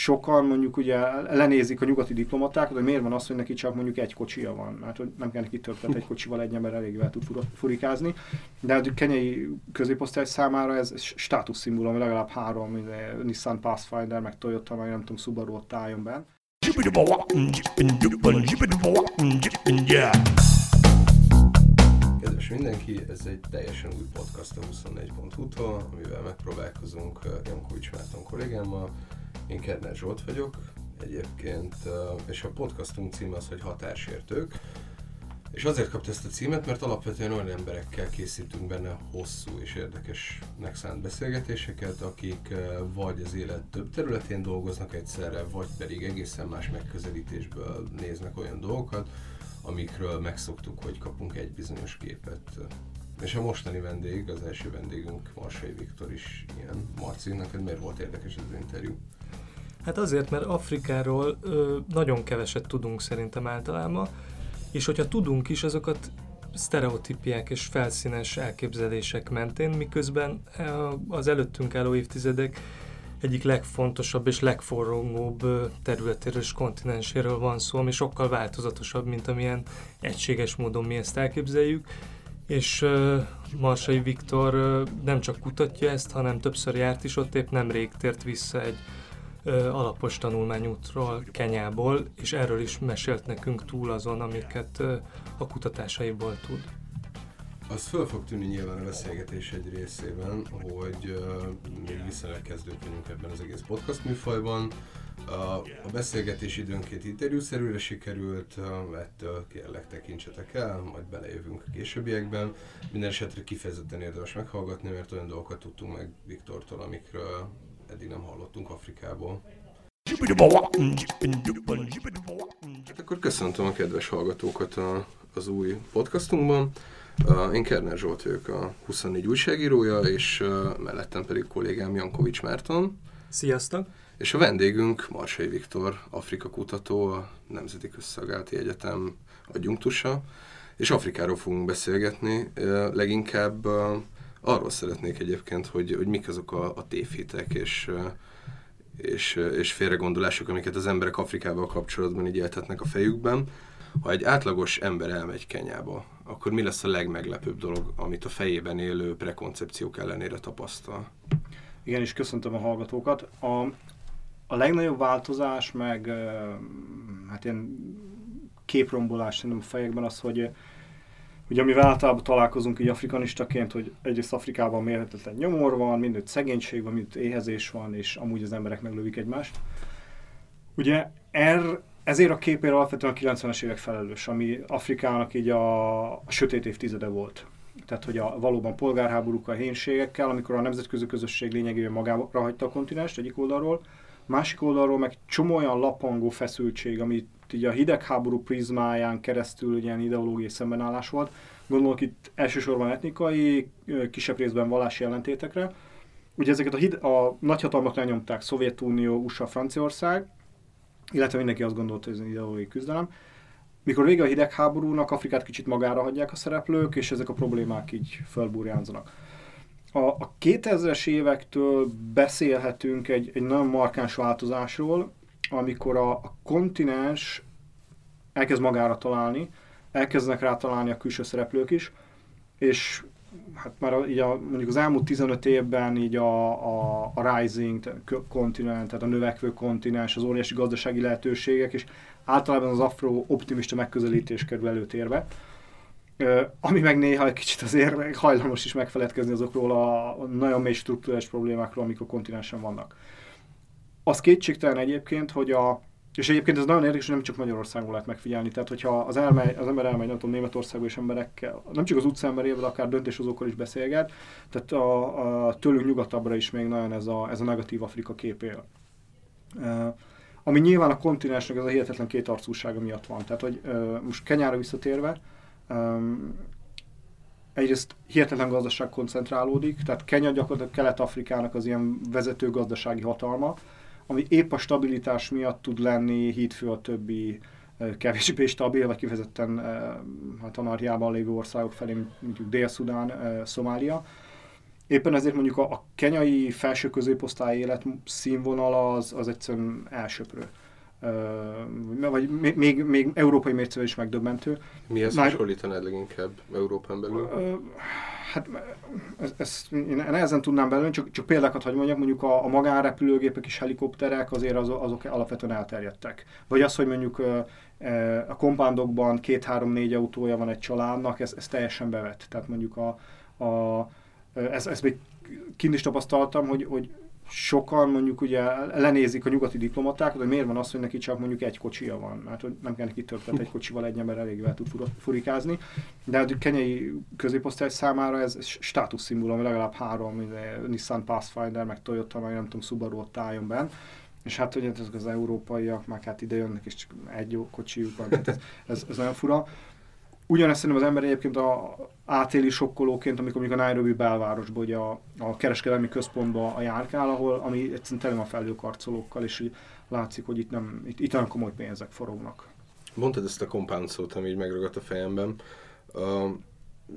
sokan mondjuk ugye lenézik a nyugati diplomatákat, hogy miért van az, hogy neki csak mondjuk egy kocsia van, mert hogy nem kell neki több, tehát egy kocsival egy ember elég tud furikázni, de a kenyai középosztály számára ez státuszszimbólum, legalább három Nissan Pathfinder, meg Toyota, meg nem tudom, Subaru ott álljon be. Kedves mindenki, ez egy teljesen új podcast a 24.hu-tól, amivel megpróbálkozunk Jankovics Márton kollégámmal. Én Kerner Zsolt vagyok egyébként, és a podcastunk címe az, hogy Határsértők. És azért kapta ezt a címet, mert alapvetően olyan emberekkel készítünk benne hosszú és érdekesnek szánt beszélgetéseket, akik vagy az élet több területén dolgoznak egyszerre, vagy pedig egészen más megközelítésből néznek olyan dolgokat, amikről megszoktuk, hogy kapunk egy bizonyos képet. És a mostani vendég, az első vendégünk, Marsai Viktor is ilyen. Marci, neked miért volt érdekes ez az interjú? Hát azért, mert Afrikáról ö, nagyon keveset tudunk szerintem általában, és hogyha tudunk is, azokat sztereotípiák és felszínes elképzelések mentén, miközben az előttünk álló évtizedek egyik legfontosabb és legforrongóbb területéről és kontinenséről van szó, ami sokkal változatosabb, mint amilyen egységes módon mi ezt elképzeljük. És uh, Marsai Viktor uh, nem csak kutatja ezt, hanem többször járt is ott, épp nemrég tért vissza egy alapos tanulmányútról Kenyából, és erről is mesélt nekünk túl azon, amiket a kutatásaiból tud. Az föl fog tűnni nyilván a beszélgetés egy részében, hogy uh, még viszonylag kezdők vagyunk ebben az egész podcast műfajban. Uh, a beszélgetés időnként interjúszerűre sikerült, uh, ettől kérlek tekintsetek el, majd belejövünk a későbbiekben. Minden esetre kifejezetten érdemes meghallgatni, mert olyan dolgokat tudtunk meg Viktortól, amikről eddig nem hallottunk Afrikából. Hát akkor köszöntöm a kedves hallgatókat a, az új podcastunkban. Én Kerner Zsolt vagyok a 24 újságírója, és mellettem pedig kollégám Jankovics Márton. Sziasztok! És a vendégünk Marsai Viktor, Afrika kutató, a Nemzeti Közszolgálati Egyetem adjunktusa, és Afrikáról fogunk beszélgetni. Leginkább arról szeretnék egyébként, hogy, hogy mik azok a, a tévhitek és, és, és félregondolások, amiket az emberek Afrikával kapcsolatban így éltetnek a fejükben. Ha egy átlagos ember elmegy Kenyába, akkor mi lesz a legmeglepőbb dolog, amit a fejében élő prekoncepciók ellenére tapasztal? Igen, és köszöntöm a hallgatókat. A, a legnagyobb változás, meg hát ilyen képrombolás szerintem a fejekben az, hogy ugye amivel általában találkozunk így afrikanistaként, hogy egyrészt Afrikában mérhetetlen nyomor van, mindent szegénység van, mindent éhezés van, és amúgy az emberek meglövik egymást. Ugye er, ezért a képért alapvetően a 90-es évek felelős, ami Afrikának így a, a sötét évtizede volt. Tehát, hogy a valóban polgárháborúkkal, hénségekkel, amikor a nemzetközi közösség lényegében magára hagyta a kontinens egyik oldalról, másik oldalról meg csomó olyan lapangó feszültség, amit így a hidegháború prizmáján keresztül ilyen ideológiai szembenállás volt. Gondolok itt elsősorban etnikai, kisebb részben vallási ellentétekre. Ugye ezeket a, hid- a nagyhatalmak lenyomták, Szovjetunió, USA, Franciaország, illetve mindenki azt gondolta, hogy ez egy ideológiai küzdelem. Mikor vége a hidegháborúnak, Afrikát kicsit magára hagyják a szereplők, és ezek a problémák így fölburjánzanak. A, a 2000-es évektől beszélhetünk egy, egy nagyon markáns változásról, amikor a, a kontinens elkezd magára találni, elkezdenek rá találni a külső szereplők is, és hát már így a, mondjuk az elmúlt 15 évben így a, a, a rising kontinent, tehát a növekvő kontinens, az óriási gazdasági lehetőségek, és általában az afro optimista megközelítés kerül előtérbe. Ami meg néha egy kicsit azért hajlamos is megfeledkezni azokról a nagyon mély struktúrális problémákról, amik a kontinensen vannak. Az kétségtelen egyébként, hogy a, és egyébként ez nagyon érdekes, hogy nem csak Magyarországon lehet megfigyelni. Tehát, hogyha az, elmegy, az ember elmegy, nem tudom, Németországba és emberekkel, nem csak az utcaemberével, akár döntéshozókkal is beszélget, tehát a, a tőlünk nyugatabbra is még nagyon ez a, ez a negatív Afrika kép él. Uh, ami nyilván a kontinensnek ez a hihetetlen kétarcúsága miatt van. Tehát, hogy uh, most Kenyára visszatérve, um, egyrészt hihetetlen gazdaság koncentrálódik, tehát Kenya gyakorlatilag Kelet-Afrikának az ilyen vezető gazdasági hatalma, ami épp a stabilitás miatt tud lenni hídfő a többi kevésbé stabil, vagy kifejezetten hát anarhiában lévő országok felé, mondjuk Dél-Szudán, Szomália. éppen ezért mondjuk a, a kenyai felső középosztály élet színvonala az, az egyszerűen elsöprő. Vagy még, még, még európai mércével is megdöbbentő. Mihez Már... hasonlítanád leginkább Európán belül? Hát ezt, ezt én nehezen tudnám belőle, csak, csak példákat hogy mondjak, mondjuk a, a magánrepülőgépek és helikopterek azért az, azok alapvetően elterjedtek. Vagy az, hogy mondjuk a kompándokban két-három-négy autója van egy családnak, ez, ez teljesen bevett. Tehát mondjuk a, a ez, ezt még kint is tapasztaltam, hogy, hogy sokan mondjuk ugye lenézik a nyugati diplomatákat, hogy miért van az, hogy neki csak mondjuk egy kocsia van, mert hogy nem kell neki több, tehát egy kocsival egy ember elég tud furikázni. De a kenyai középosztály számára ez státuszszimbólum, legalább három, Nissan Pathfinder, meg Toyota, meg nem tudom, Subaru ott álljon benn. És hát ugye ezek az európaiak, meg hát ide jönnek, és csak egy jó kocsijuk van, ez, ez, ez nagyon fura. Ugyanezt szerintem az ember egyébként a, átéli sokkolóként, amikor mondjuk a Nairobi belvárosban, ugye a, a kereskedelmi központban a járkál, ahol, ami egyszerűen tele van felhőkarcolókkal, és így látszik, hogy itt nem, itt, itt nem komoly pénzek forognak. Mondtad ezt a compound szót, ami így megragadt a fejemben. Uh,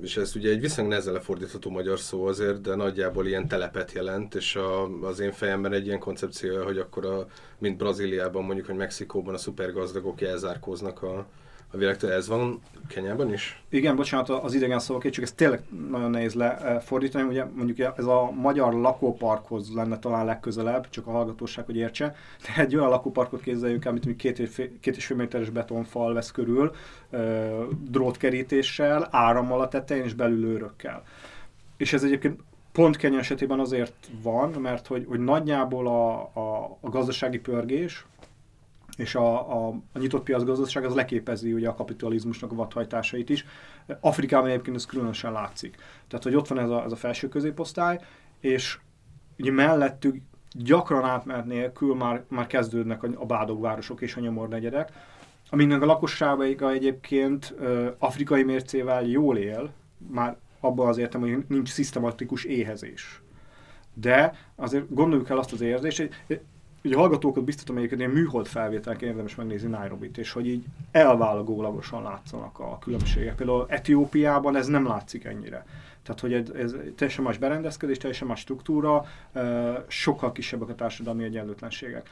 és ez ugye egy viszonylag nehezen lefordítható magyar szó azért, de nagyjából ilyen telepet jelent, és a, az én fejemben egy ilyen koncepció, hogy akkor a, mint Brazíliában, mondjuk, hogy Mexikóban a szupergazdagok elzárkóznak a, a világtól. Ez van Kenyában is? Igen, bocsánat az idegen szavak, csak ez tényleg nagyon nehéz lefordítani. Ugye mondjuk ez a magyar lakóparkhoz lenne talán legközelebb, csak a hallgatóság, hogy értse. De egy olyan lakóparkot képzeljük el, amit két, és fél, két és fél méteres betonfal vesz körül, drótkerítéssel, árammal a tetején és belül őrökkel. És ez egyébként pont Kenya esetében azért van, mert hogy, hogy nagyjából a, a, a gazdasági pörgés, és a, a, a nyitott piacgazdaság az leképezi ugye a kapitalizmusnak a vadhajtásait is. Afrikában egyébként ez különösen látszik. Tehát, hogy ott van ez a, ez a felső középosztály, és ugye mellettük gyakran átmenet nélkül már, már kezdődnek a, a bádogvárosok és a nyomornegyedek, aminek a lakossága egyébként ö, afrikai mércével jól él, már abban az értem, hogy nincs szisztematikus éhezés. De azért gondoljuk el azt az érzést, hogy ugye a hallgatókat biztatom egyébként ilyen műhold felvételek érdemes megnézni Nairobi-t, és hogy így elvállagólagosan látszanak a különbségek. Például Etiópiában ez nem látszik ennyire. Tehát, hogy ez, ez teljesen más berendezkedés, teljesen más struktúra, sokkal kisebbek a társadalmi egyenlőtlenségek.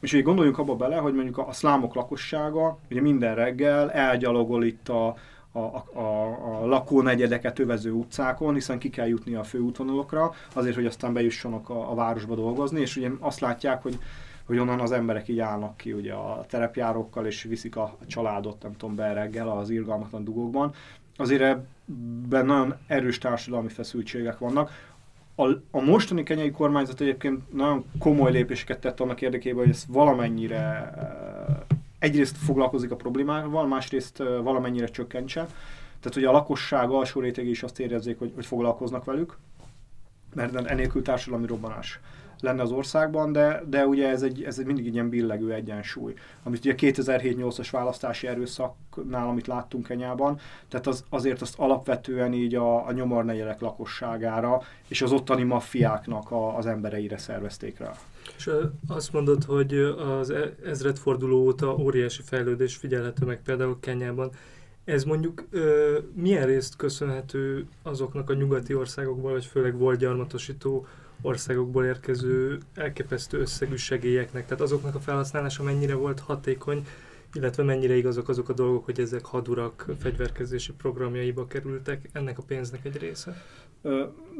És így gondoljunk abba bele, hogy mondjuk a, a szlámok lakossága ugye minden reggel elgyalogol itt a, a, a, a lakónegyedeket övező utcákon, hiszen ki kell jutni a főútvonalokra, azért, hogy aztán bejussanak a, a városba dolgozni, és ugye azt látják, hogy hogy onnan az emberek így állnak ki ugye a terepjárókkal, és viszik a családot, nem tudom, be reggel az irgalmatlan dugókban. Azért ebben nagyon erős társadalmi feszültségek vannak. A, a mostani kenyai kormányzat egyébként nagyon komoly lépéseket tett annak érdekében, hogy ezt valamennyire egyrészt foglalkozik a problémával, másrészt valamennyire csökkentse. Tehát, hogy a lakosság alsó rétegi is azt érezzék, hogy, hogy foglalkoznak velük, mert enélkül társadalmi robbanás lenne az országban, de, de ugye ez egy, ez egy mindig egy ilyen billegő egyensúly, amit ugye 2007-8-as választási erőszaknál, amit láttunk Kenyában, tehát az, azért azt alapvetően így a, a nyomornegyelek lakosságára és az ottani maffiáknak a, az embereire szervezték rá. És azt mondod, hogy az e, ezredforduló óta óriási fejlődés figyelhető meg például Kenyában. Ez mondjuk ö, milyen részt köszönhető azoknak a nyugati országokból, vagy főleg volt gyarmatosító országokból érkező elképesztő összegű segélyeknek, tehát azoknak a felhasználása mennyire volt hatékony, illetve mennyire igazak azok a dolgok, hogy ezek hadurak fegyverkezési programjaiba kerültek, ennek a pénznek egy része?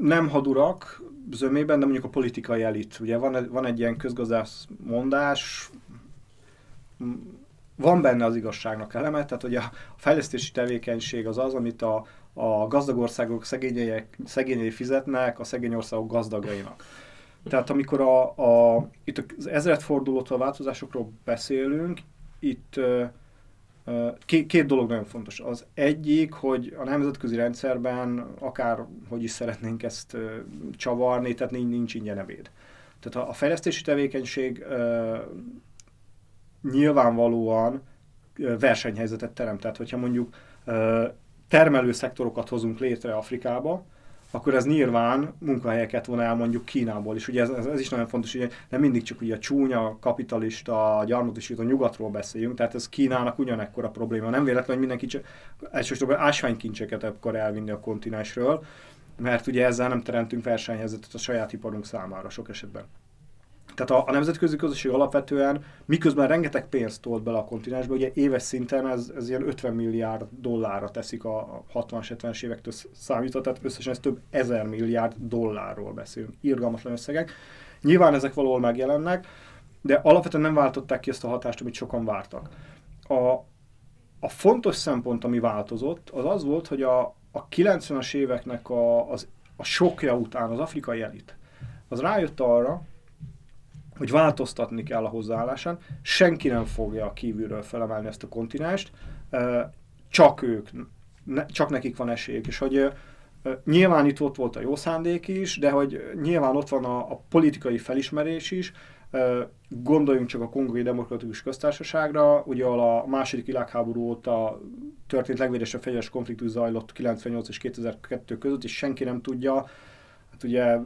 Nem hadurak zömében, de mondjuk a politikai elit. Ugye van, van egy ilyen közgazdász mondás, van benne az igazságnak eleme, tehát hogy a fejlesztési tevékenység az az, amit a, a gazdag országok szegényei fizetnek a szegény országok gazdagainak. Tehát amikor a, a, itt az ezredfordulótól a változásokról beszélünk, itt Két, dolog nagyon fontos. Az egyik, hogy a nemzetközi rendszerben akár hogy is szeretnénk ezt csavarni, tehát nincs, nincs ingyen ebéd. Tehát a, fejlesztési tevékenység nyilvánvalóan versenyhelyzetet teremt. Tehát, hogyha mondjuk termelő szektorokat hozunk létre Afrikába, akkor ez nyilván munkahelyeket von el mondjuk Kínából is. Ugye ez, ez, ez is nagyon fontos, hogy nem mindig csak ugye a csúnya, kapitalista, gyarmatosító nyugatról beszéljünk, tehát ez Kínának ugyanekkor a probléma. Nem véletlen, hogy mindenki csak elsősorban ásványkincseket akar elvinni a kontinensről, mert ugye ezzel nem teremtünk versenyhelyzetet a saját iparunk számára sok esetben. Tehát a, a nemzetközi közösség alapvetően, miközben rengeteg pénzt tolt bele a kontinensbe, ugye éves szinten ez, ez ilyen 50 milliárd dollárra teszik a 60-70-es évektől számítva, tehát összesen ez több ezer milliárd dollárról beszélünk. Irgalmatlan összegek. Nyilván ezek valahol megjelennek, de alapvetően nem váltották ki ezt a hatást, amit sokan vártak. A, a fontos szempont, ami változott, az az volt, hogy a, a 90-es éveknek a, az, a sokja után az afrikai elit, az rájött arra, hogy változtatni kell a hozzáállásán, senki nem fogja kívülről felemelni ezt a kontinást, csak ők, csak nekik van esélyük, és hogy nyilván itt ott volt a jó szándék is, de hogy nyilván ott van a, a politikai felismerés is, Gondoljunk csak a Kongói Demokratikus Köztársaságra, ugye a második világháború óta történt legvéresebb fegyveres konfliktus zajlott 98 és 2002 között, és senki nem tudja, hát ugye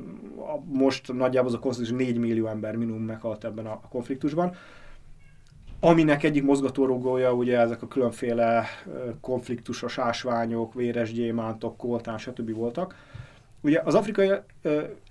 most nagyjából az a konfliktus 4 millió ember minimum meghalt ebben a konfliktusban, aminek egyik mozgatórugója ugye ezek a különféle konfliktusos ásványok, véres gyémántok, koltán, stb. voltak Ugye az afrikai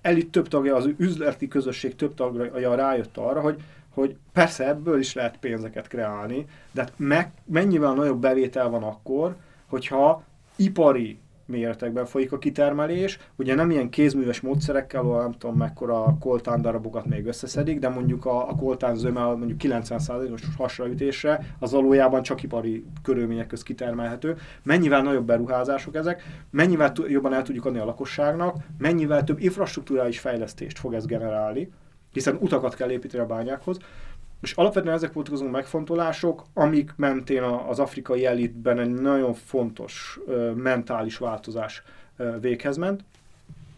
elit több tagja, az üzleti közösség több tagja rájött arra, hogy, hogy persze ebből is lehet pénzeket kreálni, de hát meg, mennyivel nagyobb bevétel van akkor, hogyha ipari méretekben folyik a kitermelés. Ugye nem ilyen kézműves módszerekkel, ahol nem tudom mekkora koltán darabokat még összeszedik, de mondjuk a, a koltán zömmel mondjuk 90%-os hasraütésre az valójában csak ipari körülmények közt kitermelhető. Mennyivel nagyobb beruházások ezek, mennyivel jobban el tudjuk adni a lakosságnak, mennyivel több infrastruktúrális fejlesztést fog ez generálni, hiszen utakat kell építeni a bányákhoz, és alapvetően ezek voltak azon megfontolások, amik mentén az afrikai elitben egy nagyon fontos mentális változás véghez ment.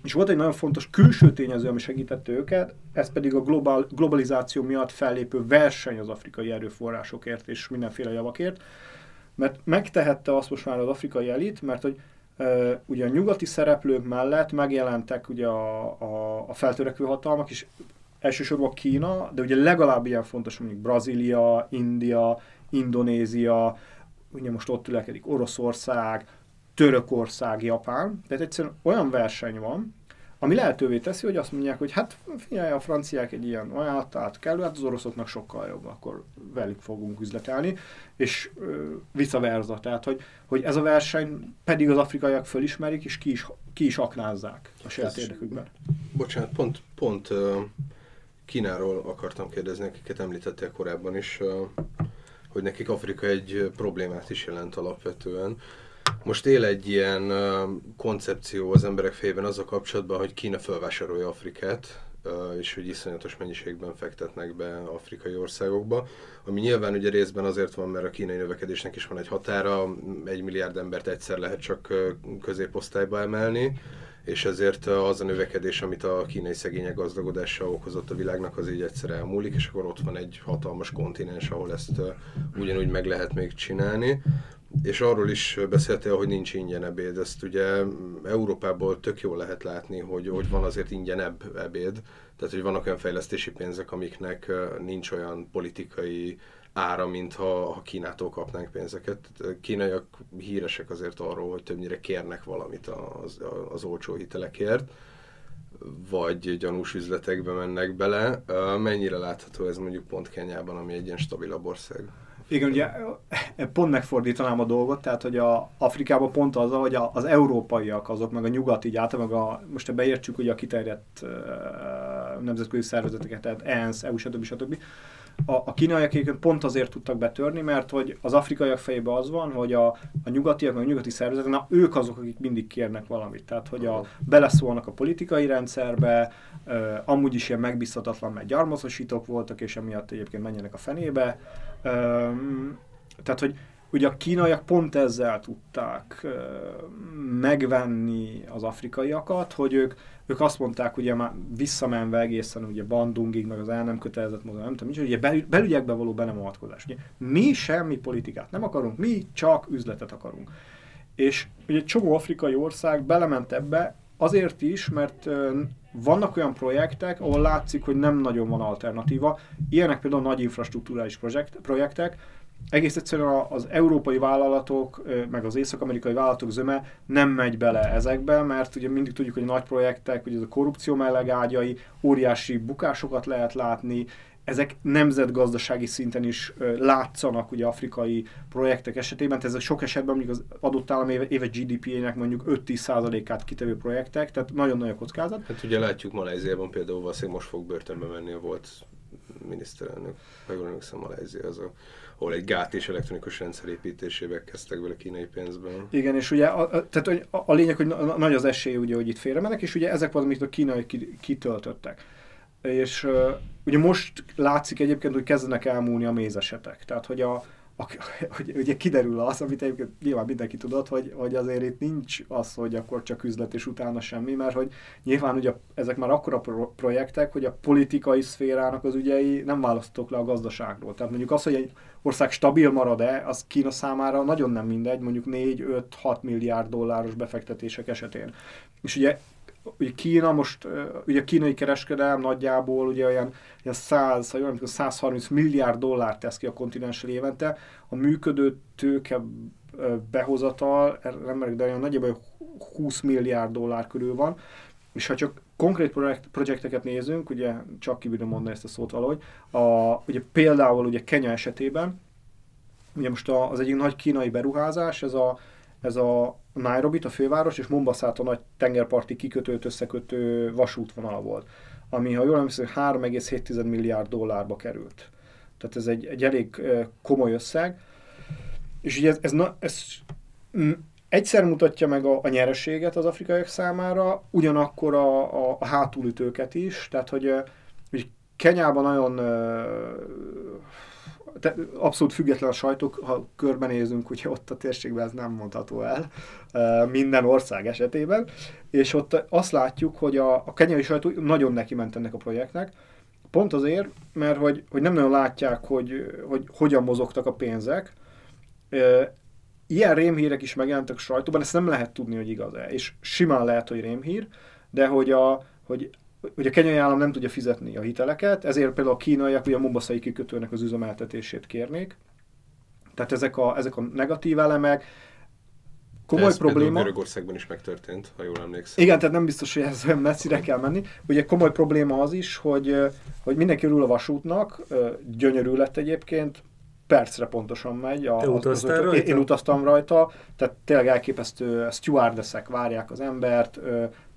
És volt egy nagyon fontos külső tényező, ami segítette őket, ez pedig a global, globalizáció miatt fellépő verseny az afrikai erőforrásokért és mindenféle javakért. Mert megtehette azt most már az afrikai elit, mert hogy Uh, ugye a nyugati szereplők mellett megjelentek ugye a, a, a feltörekvő hatalmak, és elsősorban Kína, de ugye legalább ilyen fontos mondjuk Brazília, India, Indonézia, ugye most ott ülekedik Oroszország, Törökország, Japán, tehát egyszerűen olyan verseny van, ami lehetővé teszi, hogy azt mondják, hogy hát figyelj, a franciák egy ilyen ajánlatát kell, hát az oroszoknak sokkal jobb, akkor velük fogunk üzletelni, és vice versa, tehát hogy, hogy ez a verseny pedig az afrikaiak fölismerik, és ki is, ki is aknázzák a saját érdekükben. Bocsánat, pont, pont Kínáról akartam kérdezni, akiket említettél korábban is, hogy nekik Afrika egy problémát is jelent alapvetően. Most él egy ilyen koncepció az emberek fejében az a kapcsolatban, hogy Kína felvásárolja Afrikát, és hogy iszonyatos mennyiségben fektetnek be afrikai országokba, ami nyilván ugye részben azért van, mert a kínai növekedésnek is van egy határa, egy milliárd embert egyszer lehet csak középosztályba emelni, és ezért az a növekedés, amit a kínai szegények gazdagodása okozott a világnak, az így egyszer elmúlik, és akkor ott van egy hatalmas kontinens, ahol ezt ugyanúgy meg lehet még csinálni. És arról is beszéltél, hogy nincs ingyen ebéd. Ezt ugye Európából tök jól lehet látni, hogy, hogy van azért ingyenebb ebéd. Tehát, hogy vannak olyan fejlesztési pénzek, amiknek nincs olyan politikai ára, mint ha, ha Kínától kapnánk pénzeket. Kínaiak híresek azért arról, hogy többnyire kérnek valamit az, az olcsó hitelekért, vagy gyanús üzletekbe mennek bele. Mennyire látható ez mondjuk pont Kenyában, ami egy ilyen stabilabb ország? Igen, ugye pont megfordítanám a dolgot, tehát hogy a Afrikában pont az, hogy az európaiak azok, meg a nyugat így által, meg a, most ebbe értsük ugye a kiterjedt uh, nemzetközi szervezeteket, tehát ENSZ, EU, stb. stb. a, a kínaiak pont azért tudtak betörni, mert hogy az afrikaiak fejében az van, hogy a, a nyugatiak, a nyugati szervezetek, na ők azok, akik mindig kérnek valamit. Tehát, hogy a, beleszólnak a politikai rendszerbe, uh, amúgy is ilyen megbízhatatlan, mert gyarmatosítók voltak, és emiatt egyébként menjenek a fenébe. Tehát, hogy ugye a kínaiak pont ezzel tudták megvenni az afrikaiakat, hogy ők ők azt mondták, ugye már visszamenve egészen ugye Bandungig, meg az el nem kötelezett módon, nem tudom, hogy ugye bel, belügyekbe való be nem avatkozás. Ugye mi semmi politikát nem akarunk, mi csak üzletet akarunk. És ugye egy csomó afrikai ország belement ebbe azért is, mert vannak olyan projektek, ahol látszik, hogy nem nagyon van alternatíva. Ilyenek például nagy infrastruktúrális projekt, projektek, egész egyszerűen az európai vállalatok, meg az észak-amerikai vállalatok zöme nem megy bele ezekbe, mert ugye mindig tudjuk, hogy nagy projektek, ugye ez a korrupció mellegágyai, óriási bukásokat lehet látni, ezek nemzetgazdasági szinten is látszanak ugye afrikai projektek esetében, tehát ezek sok esetben mondjuk az adott állam éve, éve GDP-jének mondjuk 5-10%-át kitevő projektek, tehát nagyon nagy a kockázat. Hát ugye látjuk Malajziában például valószínűleg most fog börtönbe menni a volt miniszterelnök, meg jól emlékszem, Malajzia az a ahol egy gát és elektronikus rendszer építésébe kezdtek vele kínai pénzben. Igen, és ugye a, a, tehát a, a lényeg, hogy nagy az esély, ugye, hogy itt félremennek, és ugye ezek valamit a kínai kitöltöttek. És uh, ugye most látszik egyébként, hogy kezdenek elmúlni a mézesetek. Tehát, hogy a, hogy ugye kiderül az, amit egyébként nyilván mindenki tudott, hogy, hogy azért itt nincs az, hogy akkor csak üzlet és utána semmi, mert hogy nyilván ugye ezek már akkora pro- projektek, hogy a politikai szférának az ügyei nem választok le a gazdaságról. Tehát mondjuk az, hogy egy ország stabil marad-e, az Kína számára nagyon nem mindegy, mondjuk 4-5-6 milliárd dolláros befektetések esetén. És ugye ugye Kína most, ugye a kínai kereskedelem nagyjából ugye olyan, olyan 100, ha jól 130 milliárd dollár tesz ki a kontinensre évente, a működő tőke behozatal, nem merek, de olyan nagyjából 20 milliárd dollár körül van, és ha csak konkrét projekt, projekteket nézünk, ugye csak kívülről mondani ezt a szót valahogy, a, ugye például ugye Kenya esetében, ugye most az egyik nagy kínai beruházás, ez a, ez a Nairobi, a főváros, és Mombasát a nagy tengerparti kikötőt összekötő vasútvonal volt, ami, ha jól emlékszem, 3,7 milliárd dollárba került. Tehát ez egy, egy elég komoly összeg. És ugye ez, ez, ez, ez egyszer mutatja meg a, a nyereséget az afrikaiak számára, ugyanakkor a, a, a hátulütőket is, tehát hogy, hogy Kenyában nagyon te, abszolút független a sajtók, ha körbenézünk, ugye ott a térségben ez nem mondható el minden ország esetében, és ott azt látjuk, hogy a, a kenyai sajtó nagyon neki ment ennek a projektnek, pont azért, mert hogy, hogy nem nagyon látják, hogy, hogy hogyan mozogtak a pénzek, ilyen rémhírek is megjelentek a sajtóban, ezt nem lehet tudni, hogy igaz-e, és simán lehet, hogy rémhír, de hogy, a, hogy hogy a kenyai állam nem tudja fizetni a hiteleket, ezért például a kínaiak ugye a Mombaszai kikötőnek az üzemeltetését kérnék. Tehát ezek a, ezek a negatív elemek, komoly ez probléma. Görögországban is megtörtént, ha jól emlékszem. Igen, tehát nem biztos, hogy ez olyan messzire kell menni. Ugye komoly probléma az is, hogy, hogy mindenki örül a vasútnak, gyönyörű lett egyébként, percre pontosan megy. A, Te utaztál az, rajta? Én, én utaztam rajta, tehát tényleg elképesztő stewardessek várják az embert,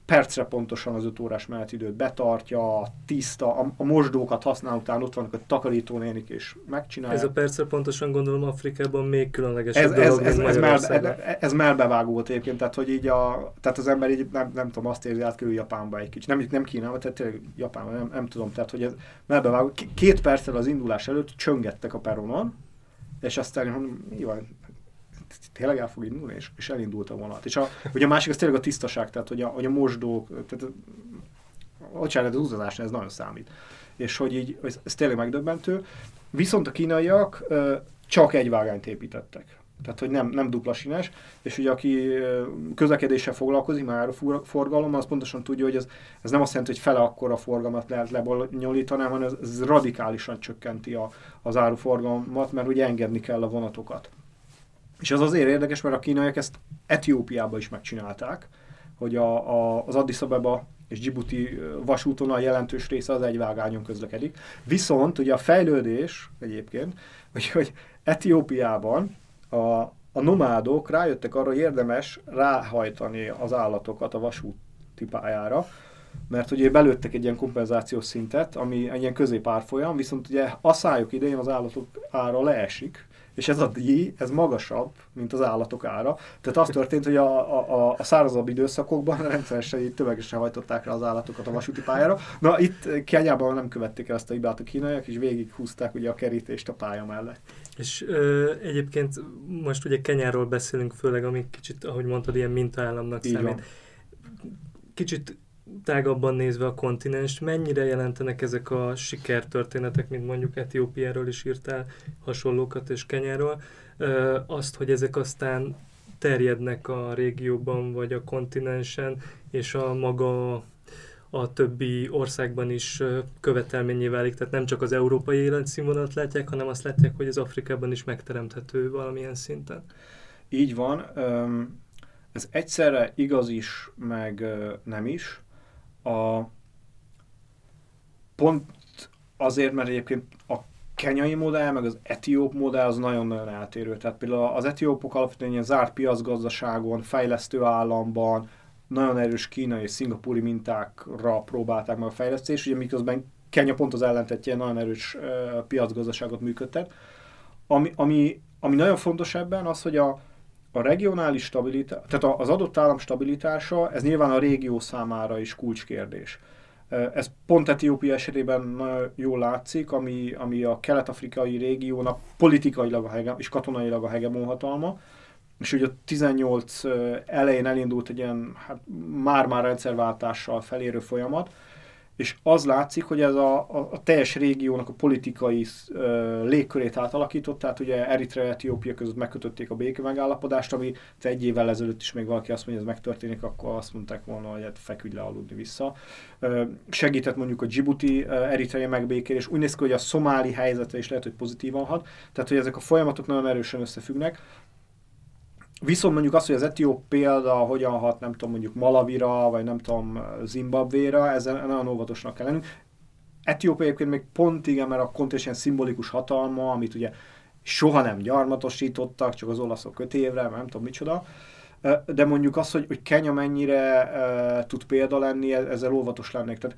percre pontosan az 5 órás menetidőt betartja, tiszta, a, a mosdókat használ után ott vannak a takarítónénik és megcsinálják. Ez a percre pontosan gondolom Afrikában még különleges ez, dolog, ez, ez, ez, már, ez, ez már bevágó volt egyébként, tehát hogy így a, tehát az ember így nem, nem tudom, azt érzi, átkerül Japánba egy kicsit, nem, nem Kínában, tehát tényleg Japánban, nem, nem tudom, tehát hogy ez melbevágó. Két perccel az indulás előtt csöngettek a peronon, és aztán mondom, mi van, tényleg el fog indulni, és, és elindult a vonat. És a, ugye a másik az tényleg a tisztaság, tehát hogy a, hogy a mosdók, tehát bocsánat, az utazásnál ez nagyon számít. És hogy így, ez, ez tényleg megdöbbentő. Viszont a kínaiak csak egy vágányt építettek. Tehát, hogy nem, nem dupla sines, és ugye aki közlekedéssel foglalkozik, már a forgalom, az pontosan tudja, hogy ez, ez nem azt jelenti, hogy fele akkora forgalmat lehet lebonyolítani, hanem ez, ez radikálisan csökkenti a, az áruforgalmat, mert ugye engedni kell a vonatokat. És az azért érdekes, mert a kínaiak ezt Etiópiába is megcsinálták, hogy a, a, az Addis Abeba és Djibouti a jelentős része az egy vágányon közlekedik. Viszont ugye a fejlődés egyébként, hogy, hogy Etiópiában a, a nomádok rájöttek arra, hogy érdemes ráhajtani az állatokat a vasúti pályára, mert ugye belőttek egy ilyen kompenzációs szintet, ami egy ilyen középárfolyam, viszont ugye szájuk idején az állatok ára leesik, és ez a díj, ez magasabb, mint az állatok ára. Tehát az történt, hogy a, a, a szárazabb időszakokban rendszeresen így tömegesen hajtották rá az állatokat a vasúti pályára. Na itt Kenyában nem követték el ezt a hibát a kínaiak, és végig húzták ugye a kerítést a pálya mellett. És ö, egyébként most ugye Kenyáról beszélünk, főleg ami kicsit, ahogy mondtad, ilyen mintaállamnak számít. Van. Kicsit tágabban nézve a kontinens, mennyire jelentenek ezek a sikertörténetek, mint mondjuk Etiópiáról is írtál hasonlókat és Kenyáról, azt, hogy ezek aztán terjednek a régióban vagy a kontinensen, és a maga a többi országban is követelményé válik, tehát nem csak az európai életszínvonalat látják, hanem azt látják, hogy az Afrikában is megteremthető valamilyen szinten. Így van. Ez egyszerre igaz is, meg nem is. A pont azért, mert egyébként a kenyai modell, meg az etióp modell az nagyon-nagyon eltérő. Tehát például az etiópok alapvetően ilyen zárt piacgazdaságon, fejlesztő államban, nagyon erős kínai és szingapúri mintákra próbálták meg a fejlesztést, ugye miközben Kenya pont az ellentetje nagyon erős piacgazdaságot működtet. Ami, ami, ami nagyon fontos ebben az, hogy a, a regionális stabilitás, tehát az adott állam stabilitása, ez nyilván a régió számára is kulcskérdés. Ez pont Etiópia esetében jól látszik, ami, ami a kelet-afrikai régiónak politikailag a hege, és katonailag a hegemon hatalma, és ugye a 18 elején elindult egy ilyen hát már-már rendszerváltással felérő folyamat, és az látszik, hogy ez a, a, a teljes régiónak a politikai uh, légkörét átalakított, tehát ugye Eritrea és Etiópia között megkötötték a béke megállapodást, ami egy évvel ezelőtt is még valaki azt mondja, hogy ez megtörténik, akkor azt mondták volna, hogy hát feküdj le aludni vissza. Uh, segített mondjuk a Djibouti Eritrea megbékélés, úgy néz ki, hogy a szomáli helyzetre is lehet, hogy pozitívan hat, tehát hogy ezek a folyamatok nagyon erősen összefüggnek. Viszont mondjuk azt, hogy az etióp példa hogyan hat, nem tudom, mondjuk Malavira, vagy nem tudom, Zimbabvéra, ezzel nagyon óvatosnak kell lennünk. Etiópia egyébként még pont igen, mert a kontinens ilyen szimbolikus hatalma, amit ugye soha nem gyarmatosítottak, csak az olaszok kötévre, nem tudom micsoda. De mondjuk az, hogy, hogy Kenya mennyire uh, tud példa lenni, e-, ezzel óvatos lennék. Tehát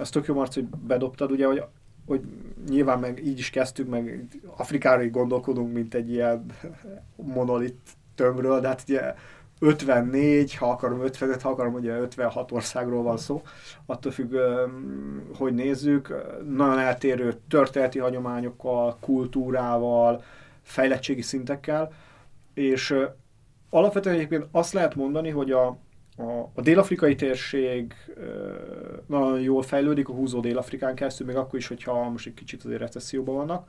ez tök jó, Marci, hogy bedobtad, ugye, hogy hogy nyilván meg így is kezdtük, meg Afrikára így gondolkodunk, mint egy ilyen monolit tömről, de hát ugye 54, ha akarom 55, ha akarom ugye 56 országról van szó, attól függ, hogy nézzük, nagyon eltérő történeti hagyományokkal, kultúrával, fejlettségi szintekkel, és alapvetően egyébként azt lehet mondani, hogy a, a, a dél-afrikai térség nagyon jól fejlődik, a húzó dél-afrikán keresztül, még akkor is, hogyha most egy kicsit azért recesszióban vannak,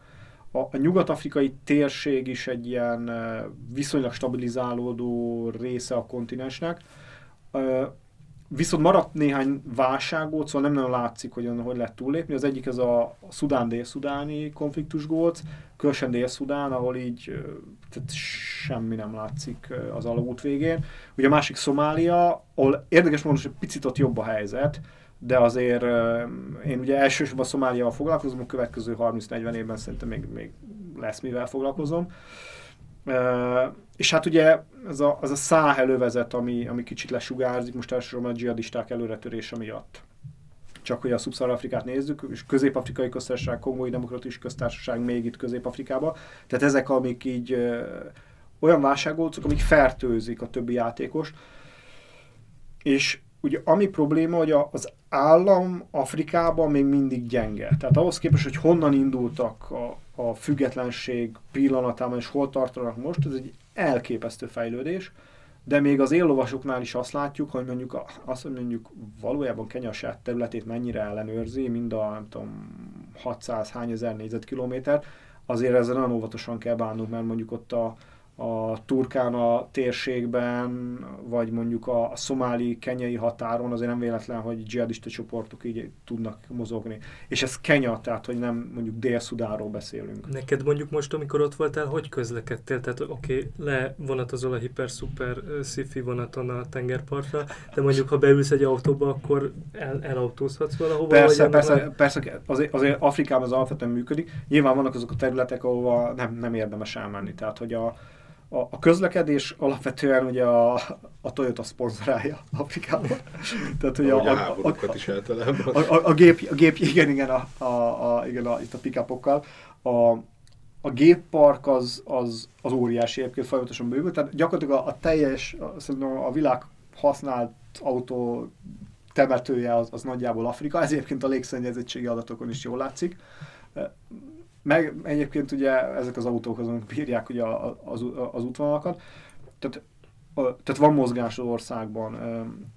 a, a nyugat-afrikai térség is egy ilyen viszonylag stabilizálódó része a kontinensnek. Viszont maradt néhány válságóc, szóval nem nagyon látszik, hogy hogy lehet túllépni. Az egyik ez a szudán-dél-szudáni konfliktusgóc, különösen Dél-Szudán, ahol így tehát semmi nem látszik az alagút végén. Ugye a másik Szomália, ahol érdekes módon, hogy picit ott jobb a helyzet, de azért én ugye elsősorban Szomáliával foglalkozom, a következő 30-40 évben szerintem még, még lesz mivel foglalkozom. És hát ugye ez a, az a száh elővezet, ami, ami kicsit lesugárzik, most elsősorban a dzsihadisták előretörése miatt. Csak hogy a Szubszar-Afrikát nézzük, és Közép-Afrikai Köztársaság, Kongói Demokratikus Köztársaság még itt Közép-Afrikába. Tehát ezek, amik így olyan válságolcok, amik fertőzik a többi játékos. És ugye ami probléma, hogy az állam Afrikában még mindig gyenge. Tehát ahhoz képest, hogy honnan indultak a, a függetlenség pillanatában, és hol tartanak most, ez egy elképesztő fejlődés, de még az éllovasoknál is azt látjuk, hogy mondjuk azt, hogy mondjuk valójában Kenya saját területét mennyire ellenőrzi, mind a nem tudom, 600 hány ezer négyzetkilométer, azért ezzel nagyon óvatosan kell bánnunk, mert mondjuk ott a, a Turkána térségben, vagy mondjuk a, a szomáli kenyai határon, azért nem véletlen, hogy dzsihadista csoportok így tudnak mozogni. És ez Kenya, tehát hogy nem mondjuk Dél-Szudánról beszélünk. Neked mondjuk most, amikor ott voltál, hogy közlekedtél? Tehát oké, okay, le vonatozol a hiper-szuper sci vonaton a tengerpartra, de mondjuk ha beülsz egy autóba, akkor el, elautózhatsz valahova? Persze, persze, a... persze azért, azért Afrikában az alapvetően működik. Nyilván vannak azok a területek, ahova nem, nem érdemes elmenni. Tehát, hogy a, a, a közlekedés alapvetően ugye a, a Toyota szponzorálja Afrikában. Tehát, hogy a, a, a, a, is a, a, a, gép, a gép, igen, igen, a, a, a, igen, a, itt a pickupokkal. A, a géppark az, az, az óriási egyébként folyamatosan bővül, tehát gyakorlatilag a, a teljes, a, a világ használt autó temetője az, az nagyjából Afrika, ez egyébként a légszennyezettségi adatokon is jól látszik. Meg egyébként ugye ezek az autók azon bírják ugye az, az útvonalakat. Tehát, tehát van mozgás az országban.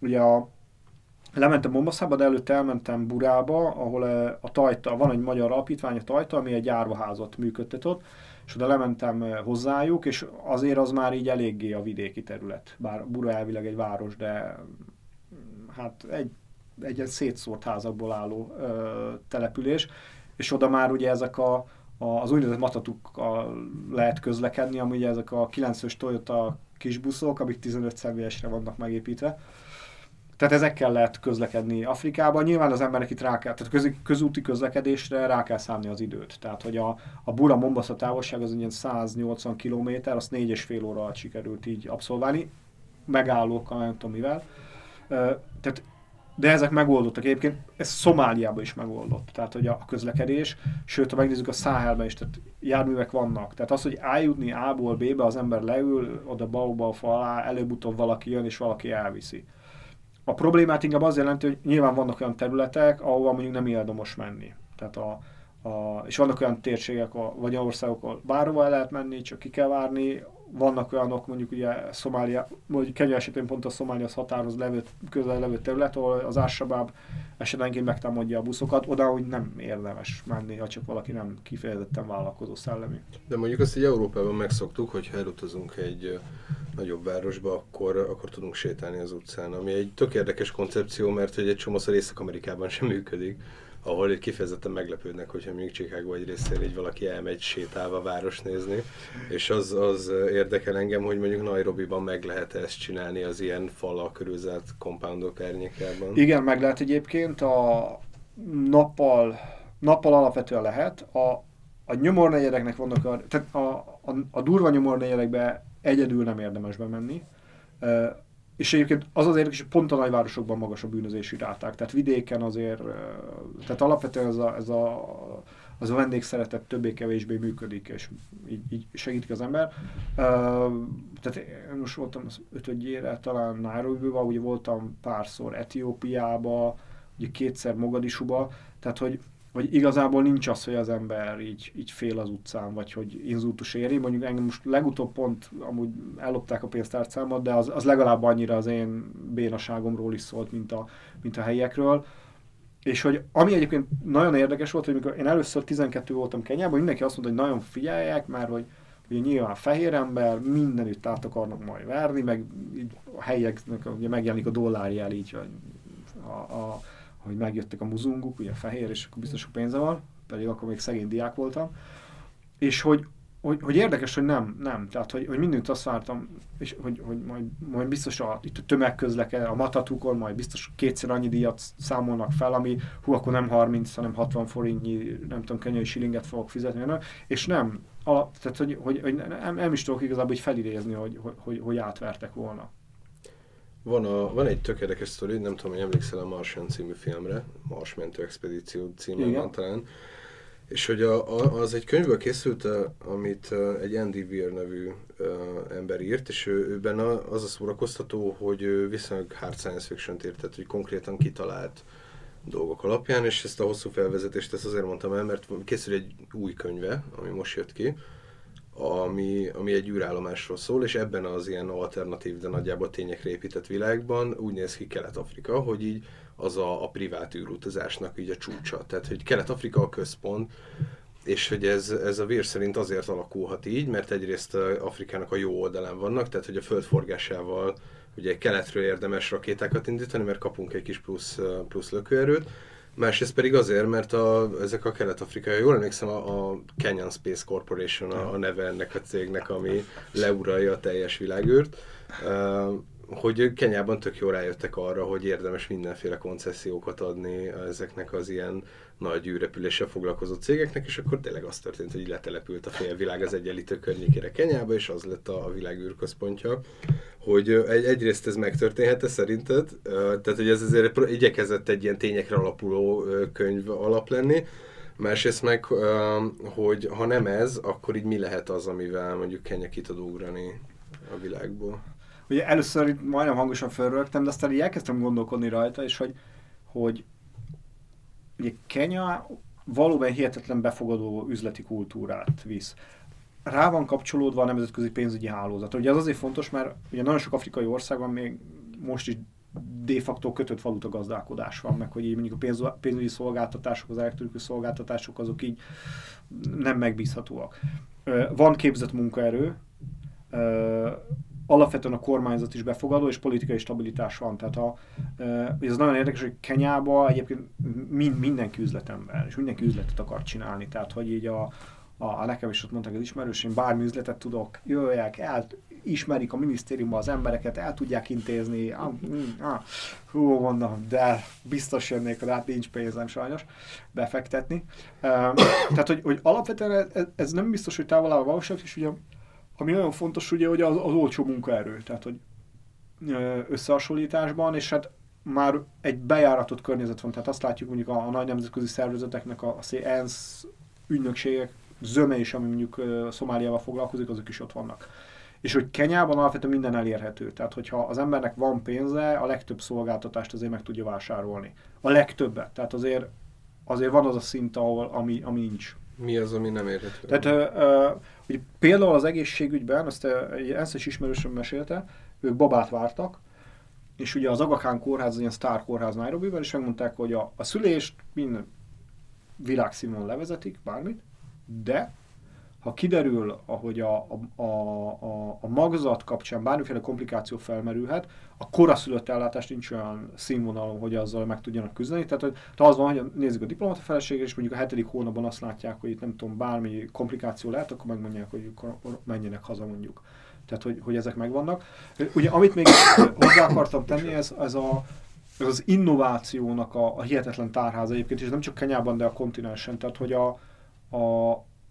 Ugye a, lementem Mombasszába, de előtte elmentem Burába, ahol a Tajta, van egy magyar alapítvány, a Tajta, ami egy árvaházat működtet ott, és oda lementem hozzájuk, és azért az már így eléggé a vidéki terület. Bár Bura elvileg egy város, de hát egy egy ilyen szétszórt házakból álló ö, település, és oda már ugye ezek a, a az úgynevezett matatukkal lehet közlekedni, ami ugye ezek a 9-ös Toyota kisbuszok, amik 15 személyesre vannak megépítve. Tehát ezekkel lehet közlekedni Afrikában. Nyilván az embernek itt rá kell, tehát köz, közúti közlekedésre rá kell számni az időt. Tehát, hogy a, a Bura Mombasa távolság az ilyen 180 km, azt 4,5 óra alatt sikerült így abszolválni, megállókkal, nem tudom mivel. Tehát de ezek megoldottak. Egyébként ez Szomáliában is megoldott, tehát hogy a közlekedés, sőt, ha megnézzük a Száhelben is, tehát járművek vannak. Tehát az, hogy eljutni A-ból B-be, az ember leül, oda Baobab alá, előbb-utóbb valaki jön, és valaki elviszi. A problémát inkább az jelenti, hogy nyilván vannak olyan területek, ahova mondjuk nem érdemes menni. Tehát a, a, és vannak olyan térségek, vagy országok, ahol bárhova el lehet menni, csak ki kell várni, vannak olyanok, mondjuk ugye Szomália, vagy Kenya esetén pont a Szomália az határoz levő, közel levő terület, ahol az Ásabáb esetenként megtámadja a buszokat, oda, hogy nem érdemes menni, ha csak valaki nem kifejezetten vállalkozó szellemi. De mondjuk azt egy Európában megszoktuk, hogy ha elutazunk egy nagyobb városba, akkor, akkor tudunk sétálni az utcán, ami egy tök érdekes koncepció, mert hogy egy csomószor Észak-Amerikában sem működik ahol egy kifejezetten meglepődnek, hogyha még Chicago egy részén így valaki elmegy sétálva város nézni, és az, az érdekel engem, hogy mondjuk Nairobi-ban meg lehet ezt csinálni az ilyen fallal körülzárt compoundok árnyékában. Igen, meg lehet egyébként a nappal, nappal alapvetően lehet, a, a nyomornegyedeknek vannak a, tehát a, a, a durva nyomornegyedekbe egyedül nem érdemes bemenni, és egyébként az az érdekes, hogy pont a nagyvárosokban magas a bűnözési ráták. Tehát vidéken azért, tehát alapvetően ez a, ez a, az a vendégszeretet többé-kevésbé működik, és így, így segítik az ember. tehát én most voltam az ötödjére, talán Nairobi-ba, ugye voltam párszor Etiópiába, ugye kétszer Mogadisuba, tehát hogy hogy igazából nincs az, hogy az ember így, így fél az utcán, vagy hogy inzultus éri. Mondjuk engem most legutóbb pont amúgy ellopták a pénztárcámat, de az, az legalább annyira az én bénaságomról is szólt, mint a, mint a helyiekről. És hogy ami egyébként nagyon érdekes volt, hogy amikor én először 12 voltam Kenyában, mindenki azt mondta, hogy nagyon figyelják, mert hogy ugye nyilván fehér ember, mindenütt át akarnak majd verni, meg így a helyieknek ugye megjelenik a dollárjel így a, a, hogy megjöttek a muzunguk, ugye fehér, és akkor biztos sok pénze van, pedig akkor még szegény diák voltam, és hogy, hogy, hogy érdekes, hogy nem, nem. Tehát, hogy, hogy mindent azt vártam, és hogy, hogy majd, majd biztos a, itt a tömegközleke, a matatukon majd biztos kétszer annyi díjat számolnak fel, ami hú, akkor nem 30, hanem 60 forintnyi, nem tudom, kenyai silinget fogok fizetni, nem? és nem. A, tehát, hogy, hogy, hogy nem, nem is tudok igazából hogy felidézni, hogy, hogy, hogy, hogy átvertek volna. Van, a, van egy tökéletes sztori, nem tudom, hogy emlékszel a Martian című filmre, Mars Mentő Expedíció című van talán, és hogy a, a, az egy könyvből készült, amit egy Andy Weir nevű ember írt, és ő, ő benne az a szórakoztató, hogy ő viszonylag hard science fiction írt, tehát hogy konkrétan kitalált dolgok alapján, és ezt a hosszú felvezetést ezt azért mondtam el, mert készül egy új könyve, ami most jött ki, ami, ami egy űrállomásról szól, és ebben az ilyen alternatív, de nagyjából tényekre épített világban úgy néz ki Kelet-Afrika, hogy így az a, a privát űrutazásnak így a csúcsa. Tehát, hogy Kelet-Afrika a központ, és hogy ez, ez a vér szerint azért alakulhat így, mert egyrészt Afrikának a jó oldalán vannak, tehát hogy a föld forgásával ugye keletről érdemes rakétákat indítani, mert kapunk egy kis plusz, plusz lökőerőt, Másrészt pedig azért, mert a, ezek a kelet-afrikai, jól emlékszem, a, a Kenyan Space Corporation a, a neve ennek a cégnek, ami leuralja a teljes világűrt, hogy Kenyában tök jól rájöttek arra, hogy érdemes mindenféle koncesziókat adni ezeknek az ilyen nagy űrrepüléssel foglalkozó cégeknek, és akkor tényleg az történt, hogy letelepült a félvilág az egyenlítő környékére Kenyába, és az lett a, a világ. Hogy egy, egyrészt ez megtörténhet-e szerinted? Tehát, hogy ez azért igyekezett egy ilyen tényekre alapuló könyv alap lenni, Másrészt meg, hogy ha nem ez, akkor így mi lehet az, amivel mondjuk Kenya ki tud ugrani a világból? Ugye először itt majdnem hangosan felrögtem, de aztán így elkezdtem gondolkodni rajta, és hogy, hogy ugye Kenya valóban hihetetlen befogadó üzleti kultúrát visz. Rá van kapcsolódva a nemzetközi pénzügyi hálózat. Ugye ez azért fontos, mert ugye nagyon sok afrikai országban még most is de facto kötött valuta gazdálkodás van, meg hogy így mondjuk a pénz, pénzügyi szolgáltatások, az elektronikus szolgáltatások azok így nem megbízhatóak. Van képzett munkaerő, alapvetően a kormányzat is befogadó, és politikai stabilitás van. Tehát a, ez nagyon érdekes, hogy Kenyában egyébként mind, mindenki üzletember, és mindenki üzletet akar csinálni. Tehát, hogy így a, a, a nekem is ott mondták az ismerősém, bármi üzletet tudok, jöjjek, el, ismerik a minisztériumban az embereket, el tudják intézni, ah, mm, ah, hú, mondom, de biztos jönnék, hát nincs pénzem sajnos befektetni. Um, tehát, hogy, hogy alapvetően ez, ez nem biztos, hogy távol áll a valóság, és ugye ami nagyon fontos ugye, hogy az, az olcsó munkaerő, tehát hogy összehasonlításban, és hát már egy bejáratott környezet van, tehát azt látjuk mondjuk a, a nagy nemzetközi szervezeteknek, a, a ENSZ ügynökségek, zöme is, ami mondjuk Szomáliával foglalkozik, azok is ott vannak. És hogy Kenyában alapvetően minden elérhető. Tehát, hogyha az embernek van pénze, a legtöbb szolgáltatást azért meg tudja vásárolni. A legtöbbet. Tehát azért, azért van az a szint, ahol, ami, ami nincs. Mi az, ami nem érhető? Tehát uh, uh, például az egészségügyben, azt egy ENSZ-es ismerősöm mesélte, ők babát vártak, és ugye az Agakán kórház, az ilyen sztár kórház Nairobi-ben, és megmondták, hogy a, a szülést minden világszínvon levezetik, bármit, de ha kiderül, hogy a, a, a, a magzat kapcsán bármiféle komplikáció felmerülhet, a koraszülött ellátás nincs olyan színvonalon, hogy azzal meg tudjanak küzdeni. Tehát, hogy az van, hogy nézzük a diplomata feleségre, és mondjuk a hetedik hónapban azt látják, hogy itt nem tudom, bármi komplikáció lehet, akkor megmondják, hogy menjenek haza mondjuk. Tehát, hogy, hogy ezek megvannak. Ugye, amit még hozzá akartam tenni, ez, ez a, ez az innovációnak a, a hihetetlen tárháza egyébként, és nem csak Kenyában, de a kontinensen. Tehát, hogy a, a,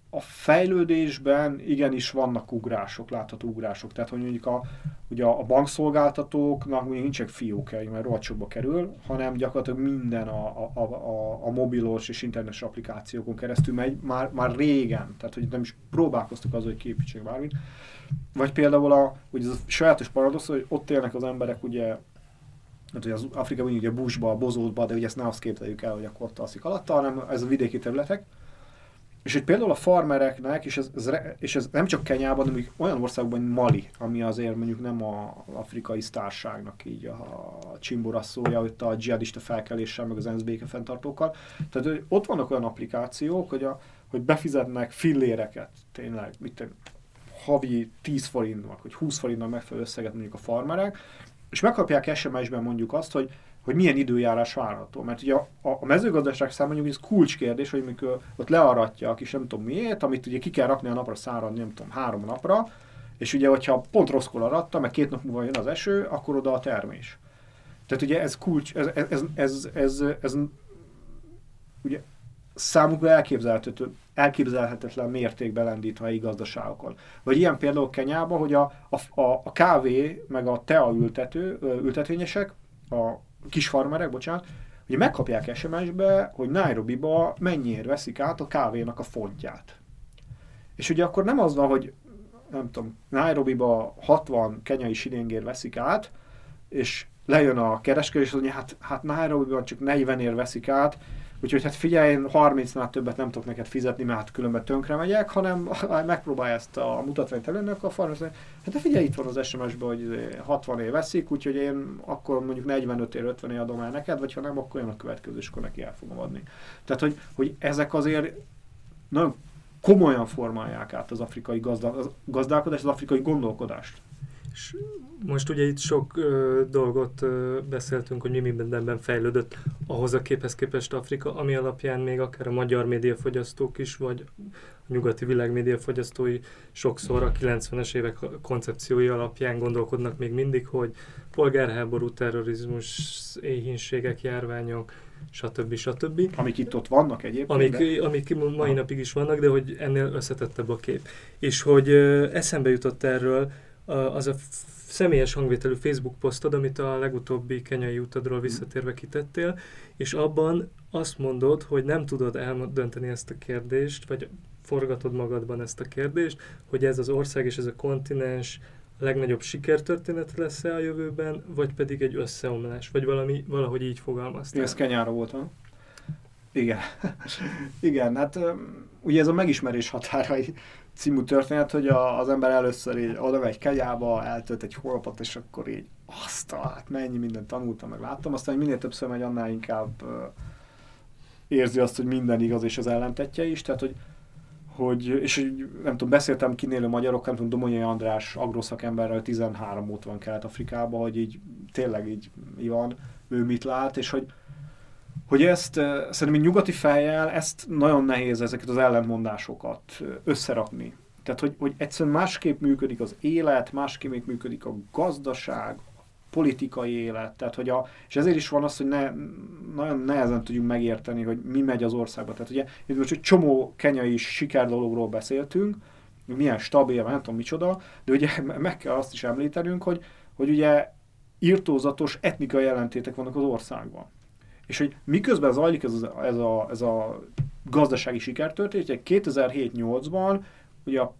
a fejlődésben igenis vannak ugrások, látható ugrások. Tehát, hogy mondjuk a, ugye a bankszolgáltatóknak még nincsenek fiókjai, mert rohadt kerül, hanem gyakorlatilag minden a, a, a, a mobilos és internetes applikációkon keresztül megy már, már régen. Tehát, hogy nem is próbálkoztuk az, hogy képítsék bármit. Vagy például a, ugye ez a sajátos paradox, hogy ott élnek az emberek ugye mert ugye az Afrikában ugye bushba, a bozótba, de ugye ezt ne azt képzeljük el, hogy akkor ott alszik alatta, hanem ez a vidéki területek, és hogy például a farmereknek, és ez, ez, és ez nem csak Kenyában, hanem olyan országban, mint Mali, ami azért mondjuk nem a afrikai sztárságnak így a, a csimborasszója, hogy a dzsihadista felkeléssel, meg az ENSZ békefenntartókkal. Tehát hogy ott vannak olyan applikációk, hogy, a, hogy befizetnek filléreket, tényleg, mit havi 10 forintnak, vagy 20 forintnak megfelelő összeget mondjuk a farmerek, és megkapják SMS-ben mondjuk azt, hogy hogy milyen időjárás várható. Mert ugye a, a mezőgazdaság számára ez kulcskérdés, hogy mikor ott learatja a kis nem tudom miért, amit ugye ki kell rakni a napra száradni, nem tudom, három napra, és ugye, hogyha pont rosszkor aratta, meg két nap múlva jön az eső, akkor oda a termés. Tehát ugye ez kulcs, ez, ez, ez, ez, ez, ez ugye számukra elképzelhető, elképzelhetetlen mértékben lendít a helyi gazdaságokon. Vagy ilyen például Kenyában, hogy a, a, a kávé meg a tea ültető, ültetvényesek, a kis farmerek, bocsánat, hogy megkapják SMS-be, hogy Nairobi-ba mennyiért veszik át a kávénak a fontját. És ugye akkor nem az van, hogy nem tudom, Nairobi-ba 60 kenyai silingért veszik át, és lejön a kereskedő, és hát, hát Nairobi-ban csak 40 ér veszik át, Úgyhogy hát figyelj, én 30-nál többet nem tudok neked fizetni, mert hát különben tönkre megyek, hanem megpróbálja ezt a mutatványt előnök a farmer, hát de figyelj, itt van az SMS-ben, hogy 60 év veszik, úgyhogy én akkor mondjuk 45 év, 50 év adom el neked, vagy ha nem, akkor jön a következő, és akkor neki el fogom adni. Tehát, hogy, hogy ezek azért nagyon komolyan formálják át az afrikai gazdálkodást, az afrikai gondolkodást. És most ugye itt sok ö, dolgot ö, beszéltünk, hogy mi mindenben fejlődött ahhoz a képhez képest Afrika, ami alapján még akár a magyar médiafogyasztók is, vagy a nyugati világ médiafogyasztói sokszor a 90-es évek koncepciói alapján gondolkodnak még mindig, hogy polgárháború, terrorizmus, éhínségek, járványok, stb. stb. Amik itt ott vannak egyébként. Amik, de... amik mai napig is vannak, de hogy ennél összetettebb a kép. És hogy ö, eszembe jutott erről, az a személyes hangvételű Facebook posztod, amit a legutóbbi kenyai utadról visszatérve kitettél, és abban azt mondod, hogy nem tudod eldönteni ezt a kérdést, vagy forgatod magadban ezt a kérdést, hogy ez az ország és ez a kontinens legnagyobb sikertörténet lesz-e a jövőben, vagy pedig egy összeomlás, vagy valami, valahogy így fogalmaztál. Ez kenyára volt, ha? Igen. Igen, hát ugye ez a megismerés határai című történet, hogy a, az ember először így oda megy kegyába, eltölt egy hónapot, és akkor így azt, hát mennyi mindent tanultam, meg láttam, aztán minél többször megy, annál inkább uh, érzi azt, hogy minden igaz, és az ellentetje is, tehát hogy, hogy, és hogy, nem tudom, beszéltem kinélő magyarok, nem tudom, Domonyai András agroszakemberrel 13 óta van Kelet-Afrikában, hogy így tényleg így mi van, ő mit lát, és hogy, hogy ezt szerintem nyugati fejjel ezt nagyon nehéz ezeket az ellentmondásokat összerakni. Tehát, hogy, hogy egyszerűen másképp működik az élet, másképp működik a gazdaság, politikai élet, tehát hogy a, és ezért is van az, hogy ne, nagyon nehezen tudjuk megérteni, hogy mi megy az országba. Tehát ugye itt most egy csomó kenyai sikerdologról beszéltünk, milyen stabil, nem tudom micsoda, de ugye meg kell azt is említenünk, hogy, hogy ugye írtózatos etnikai jelentétek vannak az országban. És hogy miközben zajlik ez, a, ez, a, ez a gazdasági sikertörténet, 2007-8-ban ugye a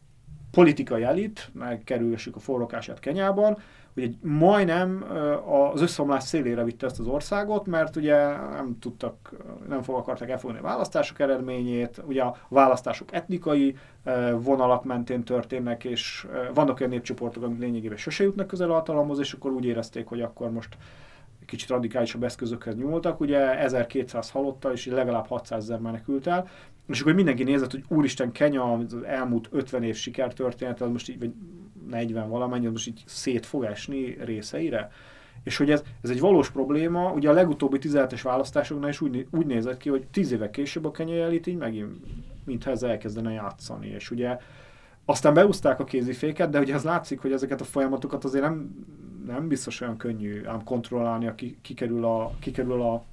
politikai elit, megkerülsük a forrókását Kenyában, egy majdnem az összeomlás szélére vitte ezt az országot, mert ugye nem tudtak, nem fog akarták elfogadni a választások eredményét, ugye a választások etnikai vonalak mentén történnek, és vannak olyan népcsoportok, amik lényegében sose jutnak közel a hatalomhoz, és akkor úgy érezték, hogy akkor most kicsit radikálisabb eszközökhez nyúltak, ugye 1200 halottal, és legalább 600 ezer menekült el, és akkor mindenki nézett, hogy úristen, Kenya az elmúlt 50 év sikertörténet, az most így, vagy 40 valamennyi, az most így szét fog esni részeire. És hogy ez, ez egy valós probléma, ugye a legutóbbi 17-es választásoknál is úgy, úgy nézett ki, hogy 10 évek később a kenyai elit így megint, mintha ez elkezdene játszani. És ugye aztán beúzták a kéziféket, de ugye az látszik, hogy ezeket a folyamatokat azért nem, nem biztos olyan könnyű ám kontrollálni, aki kikerül a, kikerül a,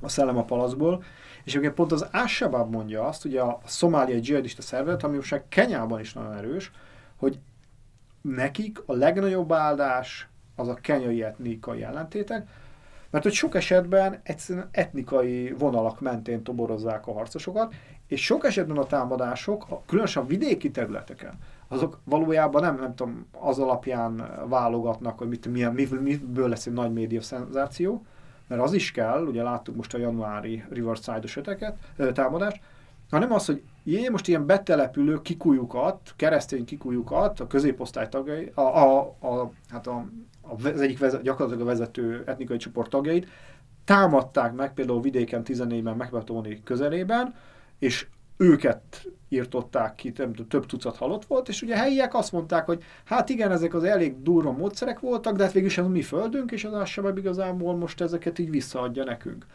a szellem a palaszból. És ugye pont az Ásabab mondja azt, ugye a szomáliai dzsihadista szervezet, ami most Kenyában is nagyon erős, hogy nekik a legnagyobb áldás az a kenyai etnikai ellentétek, mert hogy sok esetben egyszerűen etnikai vonalak mentén toborozzák a harcosokat, és sok esetben a támadások, különösen a vidéki területeken, azok valójában nem, nem tudom, az alapján válogatnak, hogy mit, milyen, miből lesz egy nagy média szenzáció, mert az is kell, ugye láttuk most a januári Riverside-os öteket, támadást, hanem az, hogy jé, most ilyen betelepülő kikujukat, keresztény kikujukat, a középosztály tagjai, a, a, a, hát a, az egyik vezet, gyakorlatilag a vezető etnikai csoport tagjait, támadták meg például vidéken 14-ben Megbetóni közelében, és őket írtották ki, több, tucat halott volt, és ugye helyiek azt mondták, hogy hát igen, ezek az elég durva módszerek voltak, de hát végül a mi földünk, és az Ásabab igazából most ezeket így visszaadja nekünk.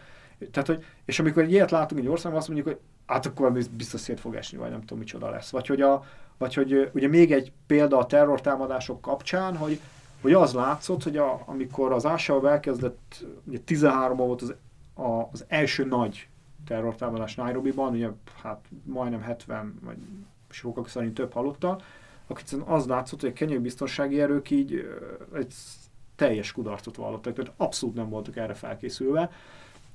Tehát, hogy, és amikor egy ilyet látunk egy országban, azt mondjuk, hogy hát akkor biztos szét fog esni, vagy nem tudom micsoda lesz. Vagy hogy, a, vagy hogy ugye még egy példa a terrortámadások kapcsán, hogy, hogy az látszott, hogy a, amikor az Ásabab elkezdett, ugye 13 volt az, a, az első nagy terrortámadás Nairobi-ban, ugye hát majdnem 70, vagy sokak szerint több halottal, akkor az látszott, hogy a kenyai biztonsági erők így egy teljes kudarcot vallottak, tehát abszolút nem voltak erre felkészülve.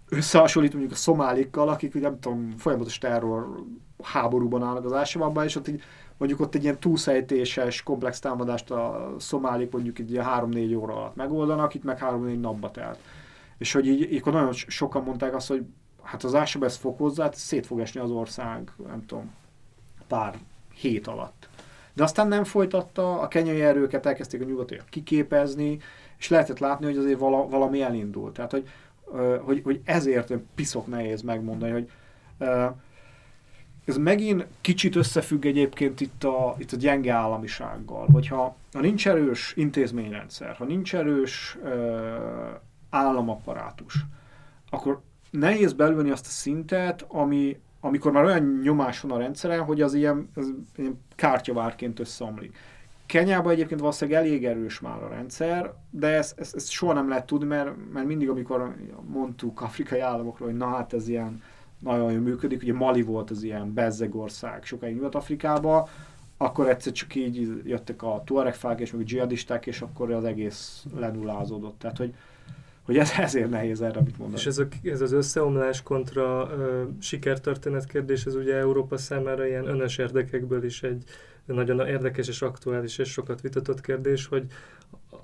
Összehasonlít mondjuk a szomálikkal, akik nem tudom, folyamatos terror háborúban állnak az ásavabban, és ott így, mondjuk ott egy ilyen túlszejtéses, komplex támadást a szomálik mondjuk egy ilyen 3-4 óra alatt megoldanak, itt meg 3-4 napba telt. És hogy így, így nagyon sokan mondták azt, hogy hát az fokozza, hát szét fog esni az ország, nem tudom, pár hét alatt. De aztán nem folytatta, a kenyai erőket elkezdték a nyugatiak kiképezni, és lehetett látni, hogy azért vala, valami elindult. Tehát, hogy, hogy, hogy ezért piszok nehéz megmondani, hogy ez megint kicsit összefügg egyébként itt a, itt a gyenge államisággal, hogyha ha nincs erős intézményrendszer, ha nincs erős uh, államaparátus, akkor nehéz belülni azt a szintet, ami, amikor már olyan nyomás van a rendszeren, hogy az ilyen, az ilyen kártyavárként összeomlik. Kenyában egyébként valószínűleg elég erős már a rendszer, de ezt, ezt, ezt soha nem lehet tudni, mert, mert mindig, amikor mondtuk afrikai államokról, hogy na hát ez ilyen nagyon jól működik, ugye Mali volt az ilyen bezzeg ország sokáig Nyugat-Afrikában, akkor egyszer csak így jöttek a tuareg és meg a dzsihadisták, és akkor az egész lenullázódott. Tehát, hogy, hogy ez ezért nehéz erre mit mondani. És ez, a, ez az összeomlás kontra ö, sikertörténet kérdés, ez ugye Európa számára ilyen önös érdekekből is egy nagyon érdekes és aktuális és sokat vitatott kérdés, hogy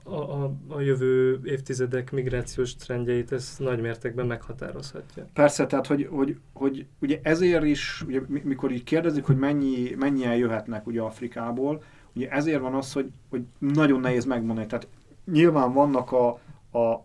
a, a, a jövő évtizedek migrációs trendjeit ez nagy mértékben meghatározhatja. Persze, tehát hogy, hogy, hogy ugye ezért is, ugye, mikor így kérdezik, hogy mennyi, mennyien jöhetnek ugye Afrikából, ugye ezért van az, hogy, hogy nagyon nehéz megmondani. Tehát nyilván vannak a, a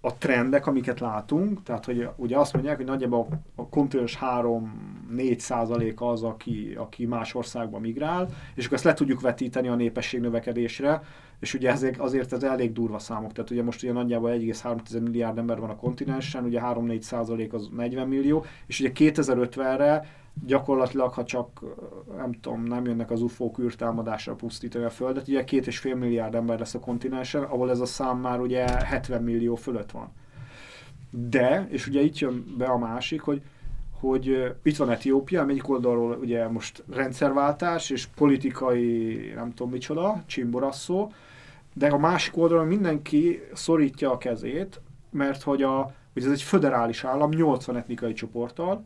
a trendek, amiket látunk, tehát hogy ugye azt mondják, hogy nagyjából a kontinens 3-4 százalék az, aki, aki más országba migrál, és akkor ezt le tudjuk vetíteni a népesség növekedésre, és ugye ezek, azért ez elég durva számok, tehát ugye most ugye nagyjából 1,3 milliárd ember van a kontinensen, ugye 3-4 százalék az 40 millió, és ugye 2050-re gyakorlatilag, ha csak nem tudom, nem jönnek az UFO-k űrtámadásra pusztítani a Földet, ugye két és fél milliárd ember lesz a kontinensen, ahol ez a szám már ugye 70 millió fölött van. De, és ugye itt jön be a másik, hogy hogy itt van Etiópia, egyik oldalról ugye most rendszerváltás és politikai, nem tudom micsoda, csimborasszó, de a másik oldalon mindenki szorítja a kezét, mert hogy, a, hogy ez egy föderális állam 80 etnikai csoporttal,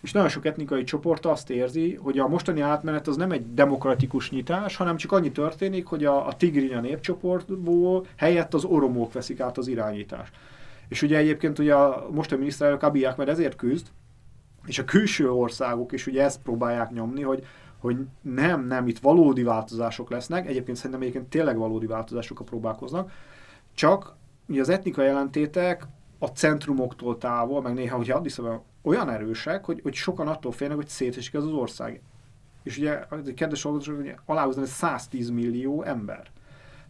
és nagyon sok etnikai csoport azt érzi, hogy a mostani átmenet az nem egy demokratikus nyitás, hanem csak annyi történik, hogy a, a tigrinya népcsoportból helyett az oromók veszik át az irányítást. És ugye egyébként ugye a mostani miniszterelnök Abiy Ahmed ezért küzd, és a külső országok is ugye ezt próbálják nyomni, hogy, hogy nem, nem, itt valódi változások lesznek, egyébként szerintem egyébként tényleg valódi változásokkal próbálkoznak, csak ugye az etnikai jelentétek a centrumoktól távol, meg néha, hogyha Addis olyan erősek, hogy, hogy sokan attól félnek, hogy szétesik ez az ország. És ugye, kedves hallgatósok, hogy aláhúzni, hogy 110 millió ember.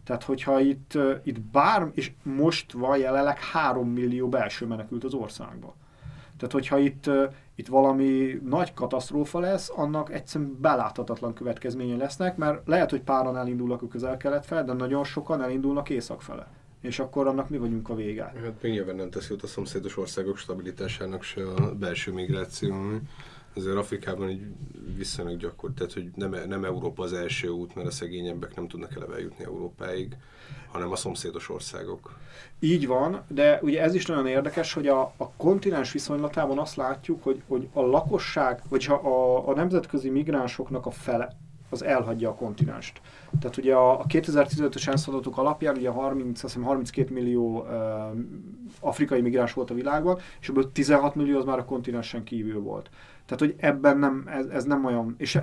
Tehát, hogyha itt, itt bár, és most van jelenleg 3 millió belső menekült az országban. Tehát, hogyha itt, itt valami nagy katasztrófa lesz, annak egyszerűen beláthatatlan következménye lesznek, mert lehet, hogy páran elindulnak a közel-kelet fel, de nagyon sokan elindulnak észak fele és akkor annak mi vagyunk a vége. Hát még nyilván nem teszi ott a szomszédos országok stabilitásának se a belső migráció, azért Afrikában így viszonylag gyakori, tehát hogy nem, nem Európa az első út, mert a szegényebbek nem tudnak eleve jutni Európáig, hanem a szomszédos országok. Így van, de ugye ez is nagyon érdekes, hogy a, a kontinens viszonylatában azt látjuk, hogy, hogy a lakosság, vagy a, a, a nemzetközi migránsoknak a fele, az elhagyja a kontinenst. Tehát ugye a, a 2015-ös ENSZ adatok alapján ugye 30, azt hiszem 32 millió uh, afrikai migráns volt a világban, és ebből 16 millió az már a kontinensen kívül volt. Tehát, hogy ebben nem, ez, ez nem olyan, és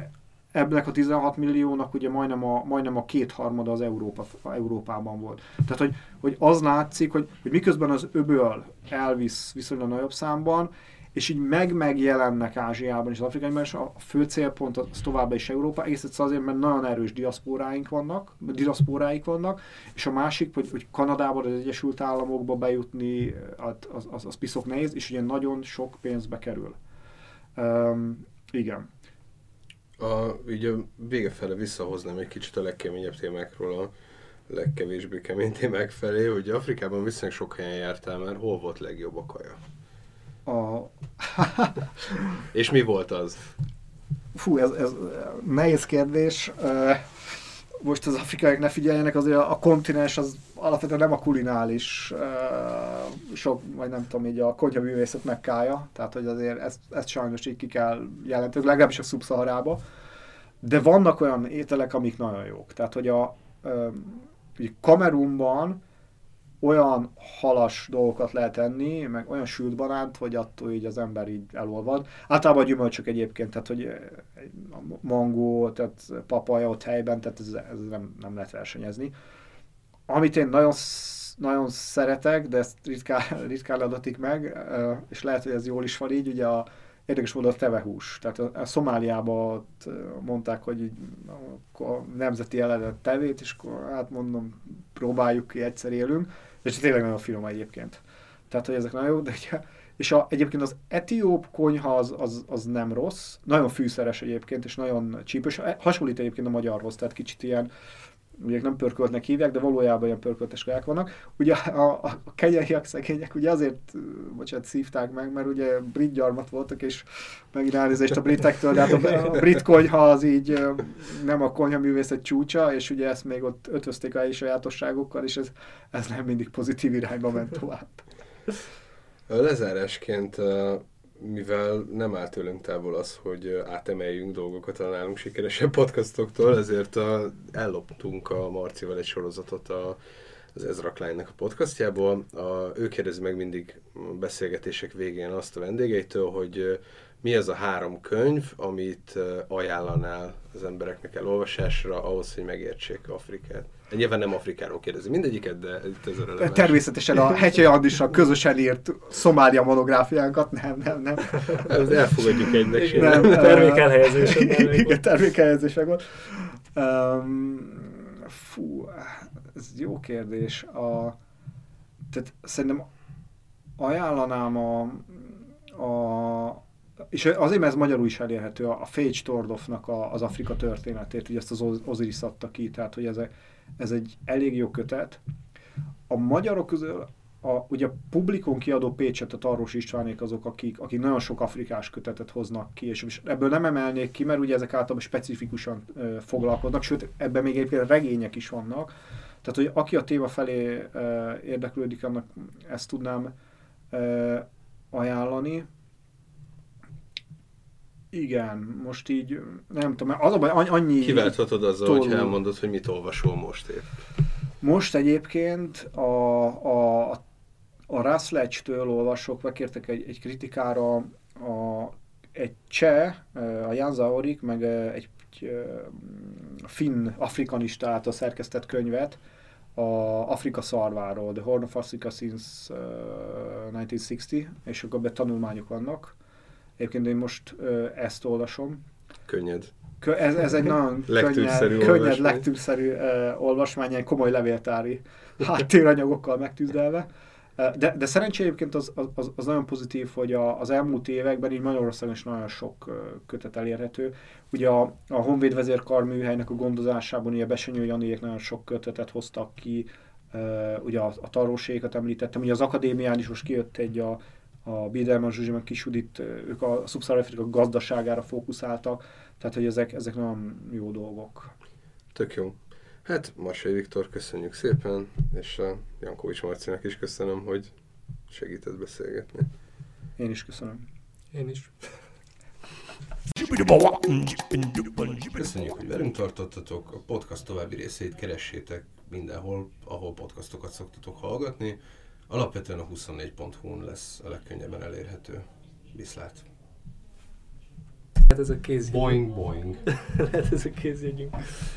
ebbnek a 16 milliónak ugye majdnem a, majdnem a kétharmada az Európa, Európában volt. Tehát, hogy, hogy az látszik, hogy, hogy miközben az öböl elvisz viszonylag nagyobb számban, és így meg-megjelennek Ázsiában és az Afrikában, és a fő célpont az továbbá is Európa, egész egyszerűen azért, mert nagyon erős diaszpóráink vannak, diaszpóráik vannak, és a másik, hogy, hogy Kanadába, az Egyesült Államokba bejutni, az, az, az piszok nehéz, és ugye nagyon sok pénzbe kerül. Um, igen. A, így a vége fele visszahoznám egy kicsit a legkeményebb témákról a legkevésbé kemény témák felé, hogy Afrikában viszonylag sok helyen jártál már, hol volt legjobb a kaja? A... És mi volt az? Fú, ez, ez nehéz kérdés. Most az afrikaiak ne figyeljenek, azért a kontinens az alapvetően nem a kulinális, sok, vagy nem tudom, így a konyha művészet megkája, tehát hogy azért ezt, ezt sajnos így ki kell jelenteni, legalábbis a szubszaharába. De vannak olyan ételek, amik nagyon jók. Tehát, hogy a, Kamerunban olyan halas dolgokat lehet enni, meg olyan sült banánt, hogy attól így az ember így elolvad. Általában a gyümölcsök egyébként, tehát hogy eh, mangó, tehát papaja ott helyben, tehát ez, ez nem, nem lehet versenyezni. Amit én nagyon, nagyon szeretek, de ezt ritkán, ritkán adatik meg, eh, és lehet, hogy ez jól is van így, ugye a, érdekes módon a tevehús. Tehát a, a Szomáliában eh, mondták, hogy így a nemzeti eredet tevét, és akkor hát mondom, próbáljuk ki, egyszer élünk és tényleg nagyon finom egyébként. Tehát, hogy ezek nagyon jó, de ugye, és a, egyébként az etióp konyha az, az, az, nem rossz, nagyon fűszeres egyébként, és nagyon csípős, hasonlít egyébként a magyarhoz, tehát kicsit ilyen, ugye nem pörköltnek hívják, de valójában ilyen pörköltes kaják vannak. Ugye a, a, a kenyeriak szegények ugye azért, bocsánat, szívták meg, mert ugye brit gyarmat voltak, és megint elnézést a britektől, de hát a, a brit konyha az így nem a konyha művészet csúcsa, és ugye ezt még ott ötözték a sajátosságokkal, és ez, ez nem mindig pozitív irányba ment tovább. Lezárásként mivel nem áll tőlünk távol az, hogy átemeljünk dolgokat a nálunk sikeresebb podcastoktól, ezért a, elloptunk a Marcival egy sorozatot a, az Ezra Kleinnek a podcastjából. A, ő kérdezi meg mindig beszélgetések végén azt a vendégeitől, hogy mi az a három könyv, amit ajánlanál az embereknek elolvasásra ahhoz, hogy megértsék Afrikát? Nyilván nem Afrikáról kérdezi mindegyiket, de itt ez a releváns. Természetesen a Hegyi Andissal közösen írt Szomália monográfiánkat, nem, nem, nem. Elfogadjuk egynek Nem, termékelhelyezésen. Igen, termékelhelyezésen volt. Um, fú, ez jó kérdés. A, tehát szerintem ajánlanám a, a és azért, mert ez magyarul is elérhető, a Fage Tordofnak a, az Afrika történetét, ugye ezt az Osiris adta ki, tehát hogy ez, ez egy elég jó kötet. A magyarok közül a, ugye a publikon kiadó Pécset, a Tarros Istvánék azok, akik, akik nagyon sok afrikás kötetet hoznak ki, és ebből nem emelnék ki, mert ugye ezek általában specifikusan ö, foglalkoznak, sőt ebben még egyébként regények is vannak. Tehát, hogy aki a téma felé ö, érdeklődik, annak ezt tudnám ö, ajánlani. Igen, most így, nem tudom, az a baj, annyi... Kiválthatod azzal, hogy elmondod, hogy mit olvasol most épp. Most egyébként a, a, a Russledge-től olvasok, megkértek egy, egy kritikára a, egy cseh, a Jan Zaorik, meg egy, egy finn afrikanista által szerkesztett könyvet, a Afrika szarváról, The Horn of Africa since uh, 1960, és akkor be tanulmányok vannak Egyébként én most ezt olvasom. Könnyed. Kö, ez, ez egy nagyon könnyed, könnyed lektűrszerű uh, olvasmány, egy komoly levéltári háttéranyagokkal megtűzdelve. De, de szerencsé egyébként az, az, az nagyon pozitív, hogy a, az elmúlt években így Magyarországon is nagyon sok kötet elérhető. Ugye a, a Honvéd vezérkar műhelynek a gondozásában ugye Besenyő Janiék nagyon sok kötetet hoztak ki, ugye a, a tarróséget említettem, ugye az akadémián is most kijött egy a a Biederman Zsuzsi, meg Kisudit, ők a Afrika gazdaságára fókuszáltak, tehát hogy ezek, ezek nagyon jó dolgok. Tök jó. Hát Marsai Viktor, köszönjük szépen, és a Jankovics Marcinak is köszönöm, hogy segített beszélgetni. Én is köszönöm. Én is. Köszönjük, hogy velünk tartottatok. A podcast további részét keressétek mindenhol, ahol podcastokat szoktatok hallgatni. Alapvetően a 24.hu-n lesz a legkönnyebben elérhető. Viszlát! Hát ez a kézjegy. Boing, boing. Lehet ez a kézjegyünk.